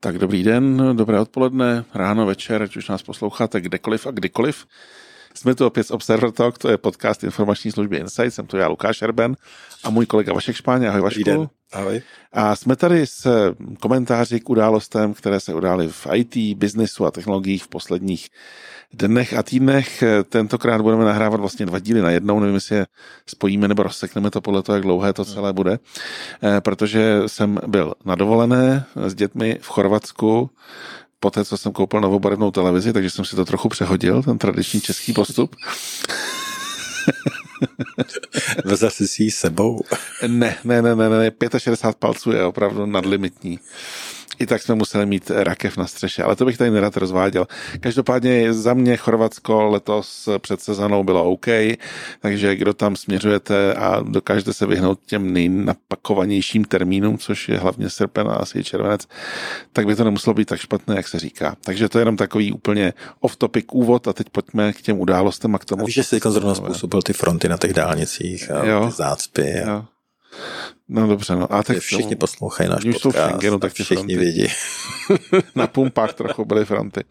Tak dobrý den, dobré odpoledne, ráno, večer, ať už nás posloucháte kdekoliv a kdykoliv. Jsme tu opět z Observer Talk, to je podcast informační služby Insight, jsem tu já Lukáš Erben a můj kolega Vašek Špáně. Ahoj Vašku. den. Ahoj. A jsme tady s komentáři k událostem, které se udály v IT, biznesu a technologiích v posledních dnech a týdnech. Tentokrát budeme nahrávat vlastně dva díly na jednou, nevím, jestli je spojíme nebo rozsekneme to podle toho, jak dlouhé to celé bude, eh, protože jsem byl na dovolené s dětmi v Chorvatsku, poté, co jsem koupil novou barevnou televizi, takže jsem si to trochu přehodil, ten tradiční český postup. Vezal jsi si ji sebou? Ne, ne, ne, ne, ne, 65 palců je opravdu nadlimitní i tak jsme museli mít rakev na střeše, ale to bych tady nerad rozváděl. Každopádně za mě Chorvatsko letos před sezónou bylo OK, takže kdo tam směřujete a dokážete se vyhnout těm nejnapakovanějším termínům, což je hlavně srpen a asi červenec, tak by to nemuselo být tak špatné, jak se říká. Takže to je jenom takový úplně off-topic úvod a teď pojďme k těm událostem a k tomu. A víš, že jsi zrovna způsobil ty fronty na těch dálnicích a jo. ty zácpy. A... Jo. No dobře, no. A tak všichni tomu, poslouchají náš podcast. Jsou v Schengenu, tak všichni fronty. vědí. Na pumpách trochu byly fronty.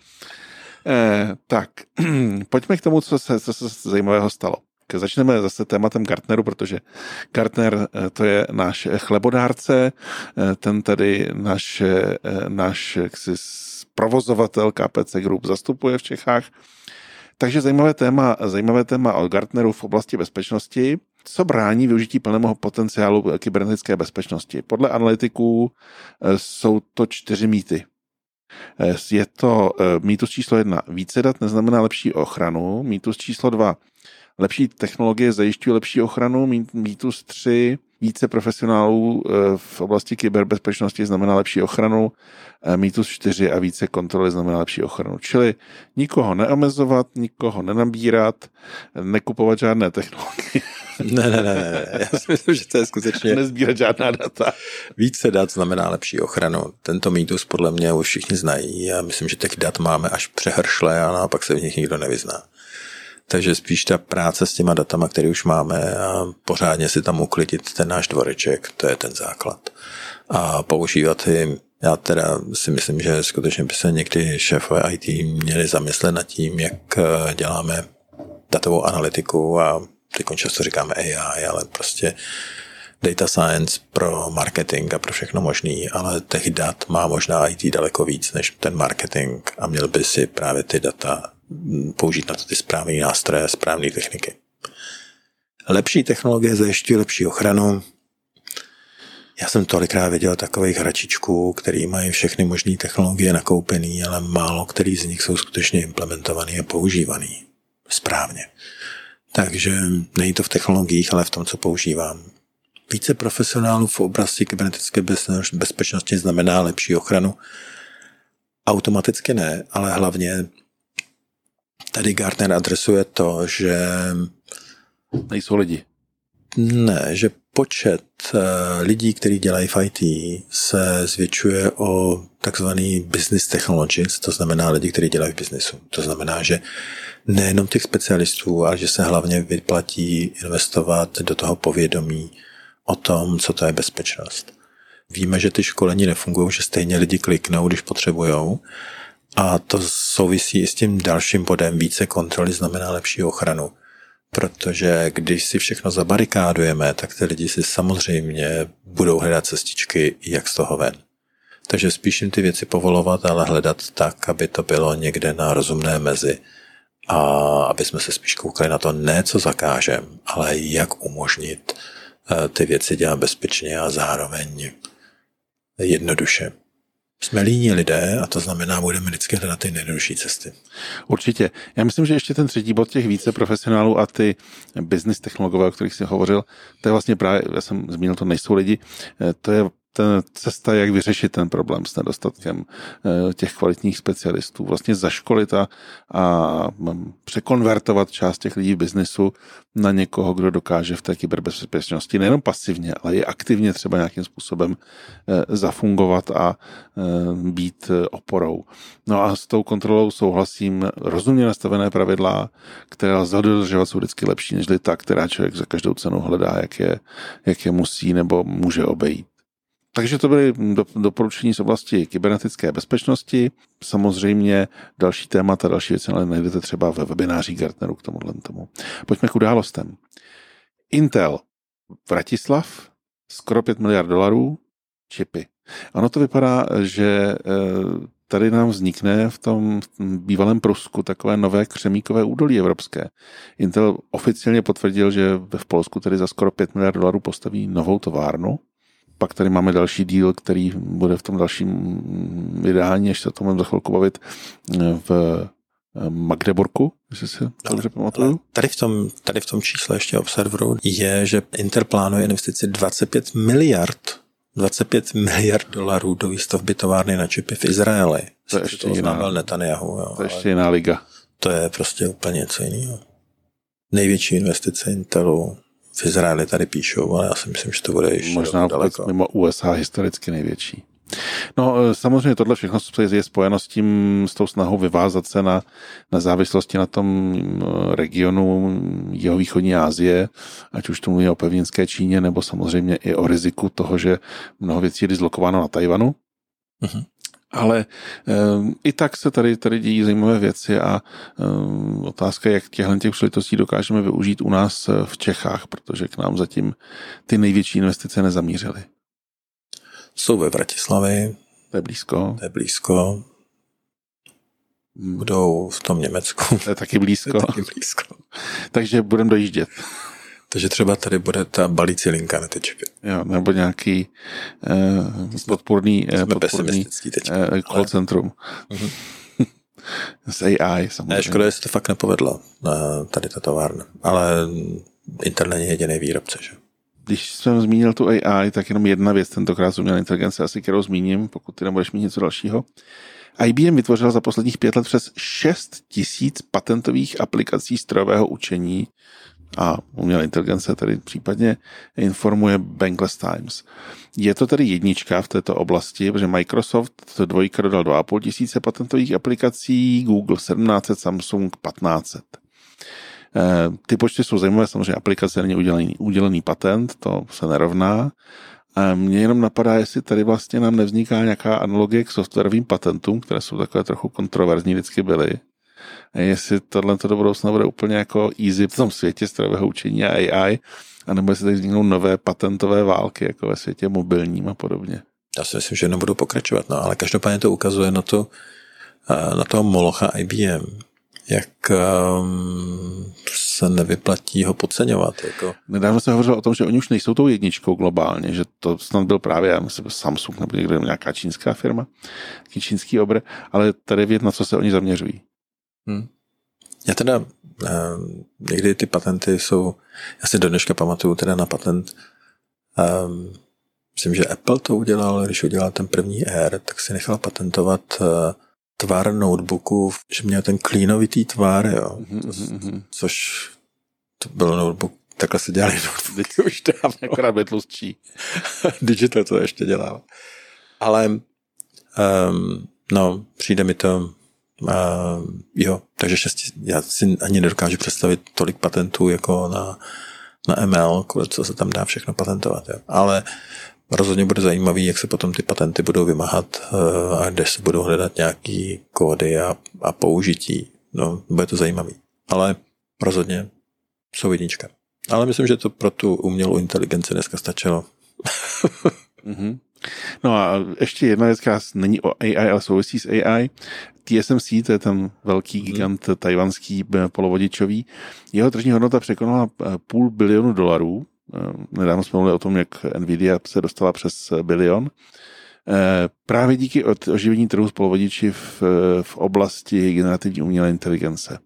Eh, tak, pojďme k tomu, co se, co se zajímavého stalo. Začneme zase tématem Gartneru, protože Gartner eh, to je náš chlebodárce, eh, ten tedy náš, eh, náš jaksi, provozovatel KPC Group zastupuje v Čechách. Takže zajímavé téma, zajímavé téma o Gartneru v oblasti bezpečnosti co brání využití plného potenciálu kybernetické bezpečnosti? Podle analytiků eh, jsou to čtyři mýty. Eh, je to eh, mýtus číslo jedna, více dat neznamená lepší ochranu, mýtus číslo dva, lepší technologie zajišťují lepší ochranu, mýtus tři, více profesionálů v oblasti kyberbezpečnosti znamená lepší ochranu, mýtus 4 a více kontroly znamená lepší ochranu. Čili nikoho neomezovat, nikoho nenabírat, nekupovat žádné technologie. Ne, ne, ne, ne. Já si myslím, že to je skutečně... Nezbírat žádná data. Více dat znamená lepší ochranu. Tento mýtus podle mě už všichni znají. Já myslím, že těch dat máme až přehršle a pak se v nich nikdo nevyzná. Takže spíš ta práce s těma datama, které už máme a pořádně si tam uklidit ten náš dvoreček, to je ten základ. A používat je já teda si myslím, že skutečně by se někdy šéfové IT měli zamyslet nad tím, jak děláme datovou analytiku a teď často říkáme AI, ale prostě data science pro marketing a pro všechno možný, ale těch dat má možná IT daleko víc než ten marketing a měl by si právě ty data použít na to ty správné nástroje, správné techniky. Lepší technologie zajišťují lepší ochranu. Já jsem tolikrát viděl takových hračičků, který mají všechny možné technologie nakoupený, ale málo který z nich jsou skutečně implementovaný a používaný správně. Takže není to v technologiích, ale v tom, co používám. Více profesionálů v oblasti kybernetické bezpečnosti znamená lepší ochranu. Automaticky ne, ale hlavně tady Gartner adresuje to, že nejsou lidi. Ne, že počet eh, lidí, kteří dělají v IT, se zvětšuje o takzvaný business technologies, to znamená lidi, kteří dělají v biznesu. To znamená, že nejenom těch specialistů, ale že se hlavně vyplatí investovat do toho povědomí o tom, co to je bezpečnost. Víme, že ty školení nefungují, že stejně lidi kliknou, když potřebují. A to souvisí i s tím dalším bodem. Více kontroly znamená lepší ochranu. Protože když si všechno zabarikádujeme, tak ty lidi si samozřejmě budou hledat cestičky, jak z toho ven. Takže spíš jim ty věci povolovat, ale hledat tak, aby to bylo někde na rozumné mezi a aby jsme se spíš koukali na to ne, co zakážem, ale jak umožnit eh, ty věci dělat bezpečně a zároveň jednoduše. Jsme líní lidé a to znamená, budeme vždycky hledat ty nejjednodušší cesty. Určitě. Já myslím, že ještě ten třetí bod těch více profesionálů a ty business technologové, o kterých jsi hovořil, to je vlastně právě, já jsem zmínil, to nejsou lidi, eh, to je ten cesta, jak vyřešit ten problém s nedostatkem eh, těch kvalitních specialistů. Vlastně zaškolit a, a překonvertovat část těch lidí v biznesu na někoho, kdo dokáže v té kyberbezpečnosti nejenom pasivně, ale i aktivně třeba nějakým způsobem eh, zafungovat a eh, být oporou. No a s tou kontrolou souhlasím rozumně nastavené pravidla, které lze dodržovat, jsou vždycky lepší než ta, která člověk za každou cenu hledá, jak je, jak je musí nebo může obejít. Takže to byly do, doporučení z oblasti kybernetické bezpečnosti. Samozřejmě další témata, další věci ale najdete třeba ve webináři Gartneru k tomuhle tomu. Pojďme k událostem. Intel Vratislav, skoro 5 miliard dolarů, čipy. Ono to vypadá, že eh, tady nám vznikne v tom bývalém Prusku takové nové křemíkové údolí evropské. Intel oficiálně potvrdil, že v Polsku tedy za skoro 5 miliard dolarů postaví novou továrnu. Pak tady máme další díl, který bude v tom dalším vydání, až se o tom za chvilku bavit, v Magdeburku, jestli se to dobře pamatuju. Tady v, tom, tady v tom čísle ještě Observeru je, že Intel plánuje investici 25 miliard 25 miliard dolarů do výstavby továrny na čipy v Izraeli. To je ještě to jiná. Netanyahu, jo, to je ještě jiná liga. To je prostě úplně něco jiného. Největší investice Intelu v Izraeli tady píšou, ale já si myslím, že to bude ještě Možná daleko. mimo USA historicky největší. No e, samozřejmě tohle všechno je spojeno s tím, s tou snahou vyvázat se na, na závislosti na tom e, regionu jeho východní Asie, ať už to mluví o pevninské Číně, nebo samozřejmě i o riziku toho, že mnoho věcí je dislokováno na Tajvanu. Uh-huh. Ale um, i tak se tady, tady dějí zajímavé věci a um, otázka je, jak těchto těch příležitostí dokážeme využít u nás v Čechách, protože k nám zatím ty největší investice nezamířily. Jsou ve Vratislavi. To je blízko. To je blízko. Budou v tom Německu. To je taky blízko. To je taky blízko. Takže budeme dojíždět. Takže třeba tady bude ta balící linka na ty čipy. Jo, nebo nějaký eh, podporný, eh, podporný eh, call centrum. Uh-huh. S AI samozřejmě. Ne, škoda, že se to fakt nepovedlo, eh, tady ta továrna. Ale Intel není jediný výrobce, že? když jsem zmínil tu AI, tak jenom jedna věc, tentokrát z umělé inteligence, asi kterou zmíním, pokud ty nebudeš mít něco dalšího. IBM vytvořil za posledních pět let přes 6 tisíc patentových aplikací strojového učení a umělé inteligence tedy případně informuje Bankless Times. Je to tedy jednička v této oblasti, protože Microsoft dvojka dodal 2,5 tisíce patentových aplikací, Google 1700, Samsung 1500. Eh, ty počty jsou zajímavé, samozřejmě aplikace není udělený, udělený patent, to se nerovná. A mně jenom napadá, jestli tady vlastně nám nevzniká nějaká analogie k softwarovým patentům, které jsou takové trochu kontroverzní, vždycky byly. Jestli tohle to do budoucna bude úplně jako easy v tom světě strojového učení a AI, anebo jestli tady vzniknou nové patentové války, jako ve světě mobilním a podobně. Já si myslím, že nebudou pokračovat, no, ale každopádně to ukazuje na to, eh, na toho molocha IBM, jak um, se nevyplatí ho podceňovat. Jako. Nedávno se hovořilo o tom, že oni už nejsou tou jedničkou globálně, že to snad byl právě, já myslím, Samsung nebo někde nějaká čínská firma, čínský obr, ale tady vědět, na co se oni zaměřují. Hmm. Já teda eh, někdy ty patenty jsou, já si do dneška pamatuju teda na patent, eh, myslím, že Apple to udělal, když udělal ten první Air, tak si nechal patentovat eh, tvar notebooku, že měl ten klínovitý tvar, jo. Mm-hmm. Což to byl notebook, takhle se dělali notebooky už dávno. Akorát byl tlustší. Digital to ještě dělal. Ale um, no, přijde mi to uh, jo, takže šesti, já si ani nedokážu představit tolik patentů jako na, na ML, co se tam dá všechno patentovat. Jo. Ale Rozhodně bude zajímavý, jak se potom ty patenty budou vymáhat eh, a kde se budou hledat nějaký kódy a, a použití. No, bude to zajímavý. Ale rozhodně jsou jednička. Ale myslím, že to pro tu umělou inteligenci dneska stačilo. mm-hmm. No a ještě jedna věc, která není o AI, ale souvisí s AI. TSMC, to je ten velký mhm. gigant tajvanský eh, polovodičový, jeho tržní hodnota překonala eh, půl bilionu dolarů Eh, nedávno jsme mluvili o tom, jak Nvidia se dostala přes bilion. Právě díky oživení trhu s polovodiči v, v oblasti generativní umělé inteligence.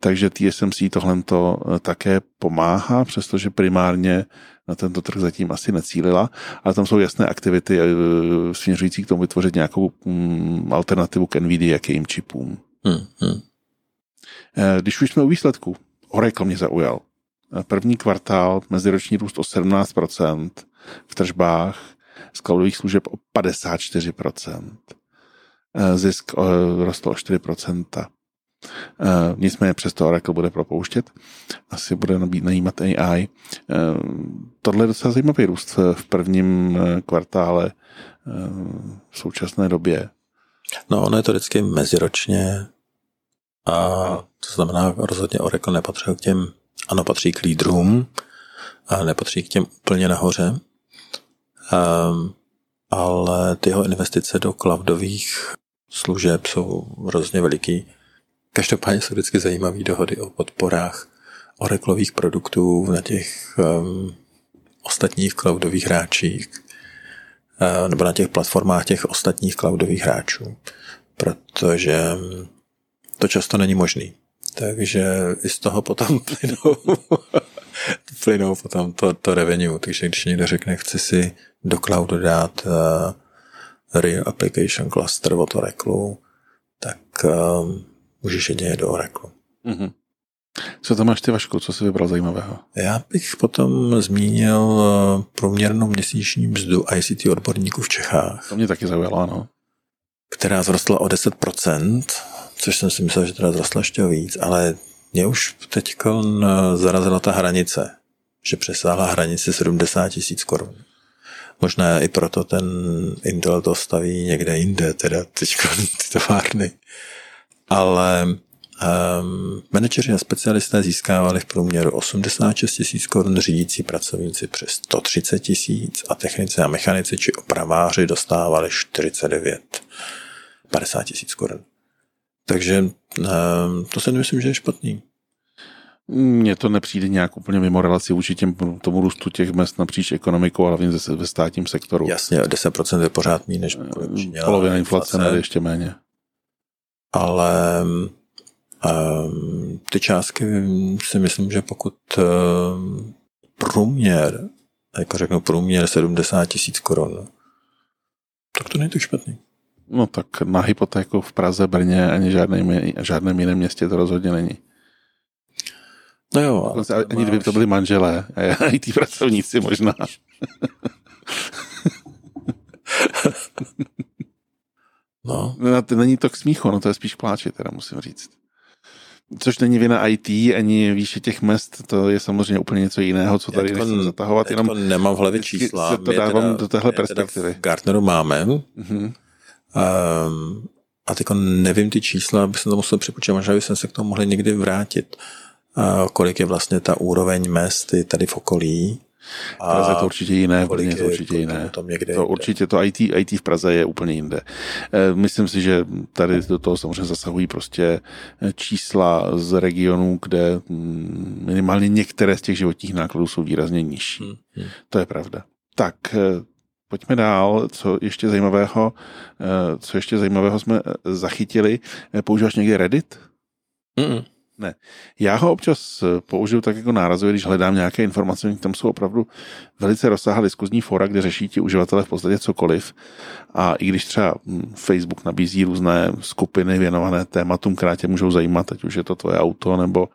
Takže TSMC tohle to eh, také pomáhá, přestože primárně na tento trh zatím asi necílila, ale tam jsou jasné aktivity směřující k tomu vytvořit nějakou mm, alternativu k NVIDIA, k jejím čipům. Hmm, hmm. Když už jsme u výsledku, Oracle mě zaujal první kvartál meziroční růst o 17%, v tržbách z cloudových služeb o 54%. Eh, zisk eh, rostl o 4%. Uh, nicméně přesto Oracle bude propouštět. Asi bude najímat AI. Uh, tohle je docela zajímavý růst v prvním kvartále uh, v současné době. No, ono je to vždycky meziročně a to znamená rozhodně Oracle nepatří k těm, ano, patří k lídrům, a nepatří k těm úplně nahoře, um, ale ty jeho investice do cloudových služeb jsou hrozně veliký. Každopádně jsou vždycky zajímavé dohody o podporách Oracleových produktů na těch um, ostatních cloudových hráčích uh, nebo na těch platformách těch ostatních cloudových hráčů, protože to často není možný. Takže i z toho potom plynou, plynou potom to, to revenue. Takže když někdo řekne, chci si do cloudu dát uh, Real Application Cluster od Oracle, tak um, můžeš jedině do Oracle. Mm-hmm. Co tam máš ty, Vašku? Co jsi vybral zajímavého? Já bych potom zmínil uh, průměrnou měsíční mzdu ICT odborníků v Čechách. To mě taky zaujalo, ano. Která zrostla o 10%, což jsem si myslel, že teda zrostla ještě víc, ale mě už teď zarazila ta hranice, že přesáhla hranici 70 tisíc korun. Možná i proto ten Intel to staví někde jinde, teda teď ty továrny. Ale um, manažeři a specialisté získávali v průměru 86 tisíc korun, řídící pracovníci přes 130 tisíc a technici a mechanici či opraváři dostávali 49 50 tisíc korun. Takže um, to si nemyslím, že je špatný. Mně to nepřijde nějak úplně mimo relaci vůči těm, tomu růstu těch mest napříč ekonomikou, ale ve státním sektoru. Jasně, 10% je pořád méně, než Polovina inflace, ne ještě méně. Ale um, ty částky si myslím, že pokud um, průměr, jako řeknu průměr 70 tisíc korun, tak to není tak špatný. No tak na hypotéku v Praze, Brně ani žádném, žádném jiném městě to rozhodně není. No jo. Ale ani kdyby to byli manželé a i ty pracovníci možná. no. no. Není to k smíchu, no to je spíš pláče, teda musím říct. Což není vina IT, ani výše těch mest, to je samozřejmě úplně něco jiného, co tady nechci zatahovat. Jenom nemám v hlavě čísla. Se to dávám teda, do téhle perspektivy. v Gartneru máme. Mm-hmm. Um, a teď nevím ty čísla, aby jsem to musel připočítat, možná bychom se k tomu mohli někdy vrátit kolik je vlastně ta úroveň mest tady v okolí. A Praze je to určitě jiné, v Brně je to určitě jiné. To, to určitě to IT, IT v Praze je úplně jinde. E, myslím si, že tady do toho samozřejmě zasahují prostě čísla z regionů, kde mm, minimálně některé z těch životních nákladů jsou výrazně nižší. Hmm. hmm. To je pravda. Tak, e, pojďme dál. Co ještě zajímavého, co ještě zajímavého jsme zachytili? Používáš někdy Reddit? Mm. Ne. Já ho občas eh, použiju tak jako nárazově, když hledám nějaké informace, tam jsou opravdu velice rozsáhlé diskuzní fora, kde řeší ti uživatelé v podstatě cokoliv. A i když třeba hm, Facebook nabízí různé skupiny věnované tématům, které tě můžou zajímat, ať už je to tvoje auto nebo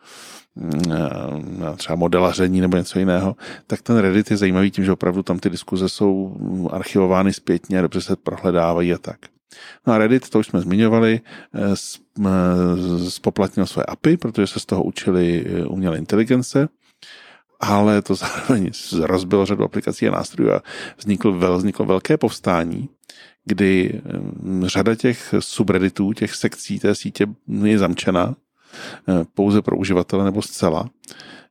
hm, eh, třeba modelaření nebo něco jiného, tak ten Reddit je zajímavý tím, že opravdu tam ty diskuze jsou hm, archivovány zpětně, dobře se prohledávají a tak. No a Reddit, to už jsme zmiňovali, spoplatnil eh, své API, protože se z toho učili eh, umělé inteligence, ale to zároveň rozbilo řadu aplikací a nástrojů a vzniklo, vzniklo velké povstání, kdy eh, řada těch subredditů, těch sekcí té sítě je zamčena pouze pro uživatele nebo zcela.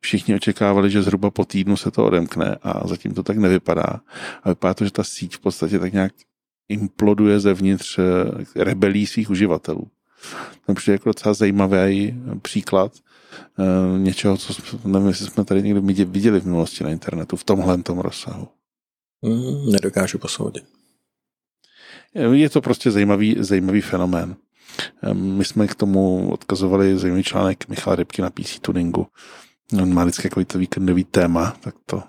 Všichni očekávali, že zhruba po týdnu se to odemkne a zatím to tak nevypadá. A vypadá to, že ta síť v podstatě tak nějak imploduje zevnitř eh, rebelí svých uživatelů. To je jako docela zajímavý příklad eh, něčeho, co nevím, jestli jsme tady někdy viděli v minulosti na internetu v tomhle tom rozsahu. Mm, nedokážu posoudit. Je to prostě zajímavý, zajímavý fenomén. Eh, my jsme k tomu odkazovali zajímavý článek Michala Rybky na PC Tuningu, On má vždycky takový to víkendový téma, tak to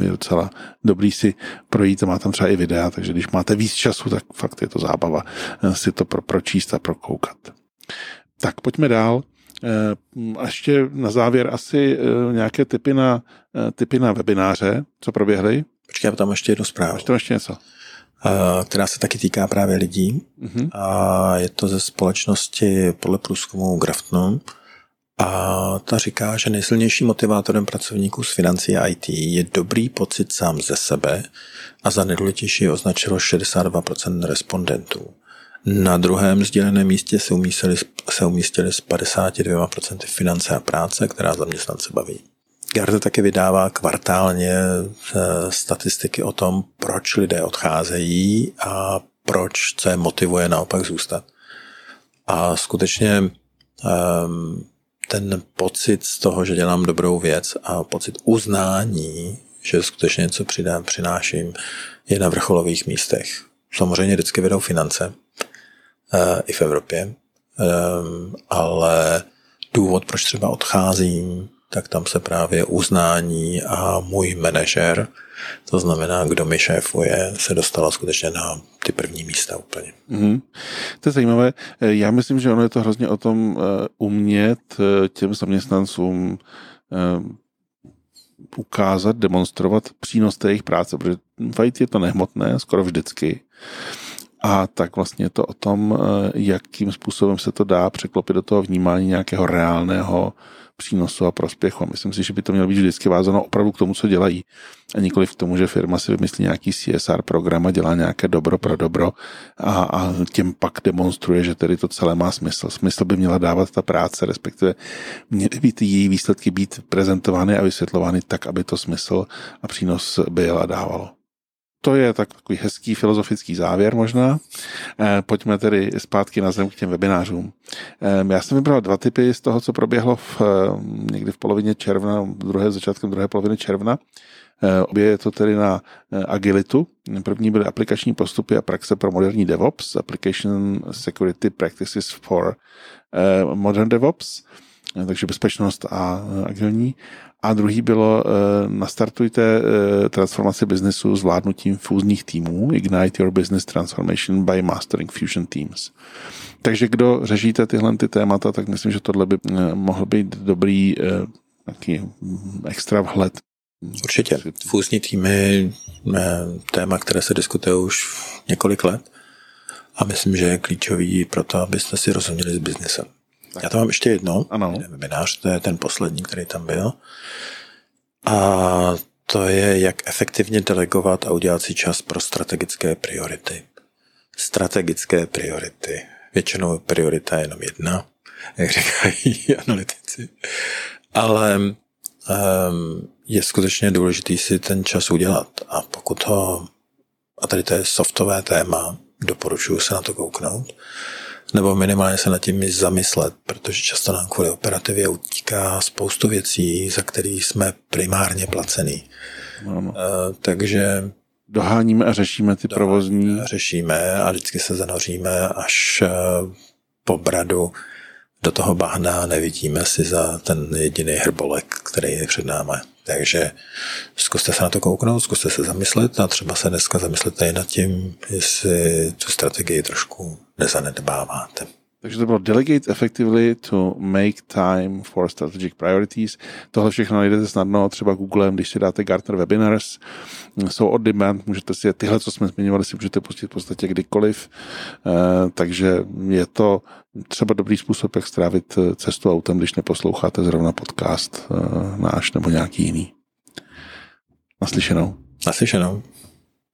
je docela dobrý si projít a má tam třeba i videa, takže když máte víc času, tak fakt je to zábava eh, si to pro, pročíst a prokoukat. Tak pojďme dál. Eh, a ještě na závěr asi eh, nějaké typy na, typy na webináře, co proběhly. Počkej, tam ještě jednu zprávu. Ještě ještě něco. která se taky týká právě lidí. Mm-hmm. A je to ze společnosti podle průzkumu Graftnu. A ta říká, že nejsilnějším motivátorem pracovníků z financí a IT je dobrý pocit sám ze sebe a za nejdůležitější označilo 62% respondentů. Na druhém sděleném místě se umístili, se umístili s 52% finance a práce, která zaměstnance baví. Garda také vydává kvartálně eh, statistiky o tom, proč lidé odcházejí a proč, je motivuje naopak zůstat. A skutečně um, ten pocit z toho, že dělám dobrou věc a pocit uznání, že skutečně něco přidám, přináším, je na vrcholových místech. Samozřejmě vždycky vedou finance, uh, i v Evropě, um, ale důvod, proč třeba odcházím, tak tam se právě uznání a můj manažer, to znamená, kdo mi šéfuje, se dostala skutečně na ty první místa úplně. Mm-hmm. To je zajímavé. Já myslím, že ono je to hrozně o tom eh, umět eh, těm zaměstnancům eh, ukázat, demonstrovat přínos té jejich práce, protože IT je to nehmotné, skoro vždycky. A tak vlastně je to o tom, jakým způsobem se to dá překlopit do toho vnímání nějakého reálného přínosu a prospěchu. Myslím si, že by to mělo být vždycky vázáno opravdu k tomu, co dělají. A nikoli k tomu, že firma si vymyslí nějaký CSR program a dělá nějaké dobro pro dobro a, a tím pak demonstruje, že tedy to celé má smysl. Smysl by měla dávat ta práce, respektive měly by ty její výsledky být prezentovány a vysvětlovány tak, aby to smysl a přínos byl a dávalo. To je tak, takový hezký filozofický závěr možná. Eh, pojďme tedy zpátky na zem k těm webinářům. Eh, já jsem vybral dva typy z toho, co proběhlo v, eh, někdy v polovině června, druhé, začátkem druhé poloviny června. Obě je to tedy na agilitu. První byly aplikační postupy a praxe pro moderní DevOps, Application Security Practices for Modern DevOps, takže bezpečnost a agilní. A druhý bylo, uh, nastartujte transformaci biznesu zvládnutím fúzních týmů, Ignite your business transformation by mastering fusion teams. Takže kdo řešíte tyhle ty témata, tak myslím, že tohle by mohl být dobrý uh, taký extra vhled. Určitě. Fúzní týmy téma, které se diskutuje už několik let a myslím, že je klíčový pro to, abyste si rozuměli s biznesem. Já to mám ještě jedno. Ano. Webinář, to je ten poslední, který tam byl. A to je, jak efektivně delegovat a udělat si čas pro strategické priority. Strategické priority. Většinou priorita je jenom jedna, jak říkají analytici. Ale um, je skutečně důležité si ten čas udělat. A pokud ho, a tady to je softové téma, doporučuji se na to kouknout, nebo minimálně se nad tím zamyslet, protože často nám kvůli operativě utíká spoustu věcí, za které jsme primárně placený. Ano. Uh, takže doháníme a řešíme ty provozní. Řešíme a vždycky se zanoříme až uh, po bradu do toho bahna nevidíme si za ten jediný hrbolek, který je před námi. Takže zkuste se na to kouknout, zkuste se zamyslet a třeba se dneska zamyslete i nad tím, jestli tu strategii trošku nezanedbáváte. Takže to bylo Delegate effectively to make time for strategic priorities. Tohle všechno najdete snadno třeba Googlem, když si dáte Gartner Webinars. Jsou on demand, můžete si tyhle, co jsme zmiňovali, si můžete pustit v podstatě kdykoliv. Eh, takže je to třeba dobrý způsob, jak strávit eh, cestu autem, když neposloucháte zrovna podcast eh, náš nebo nějaký jiný. Naslyšenou. Naslyšenou.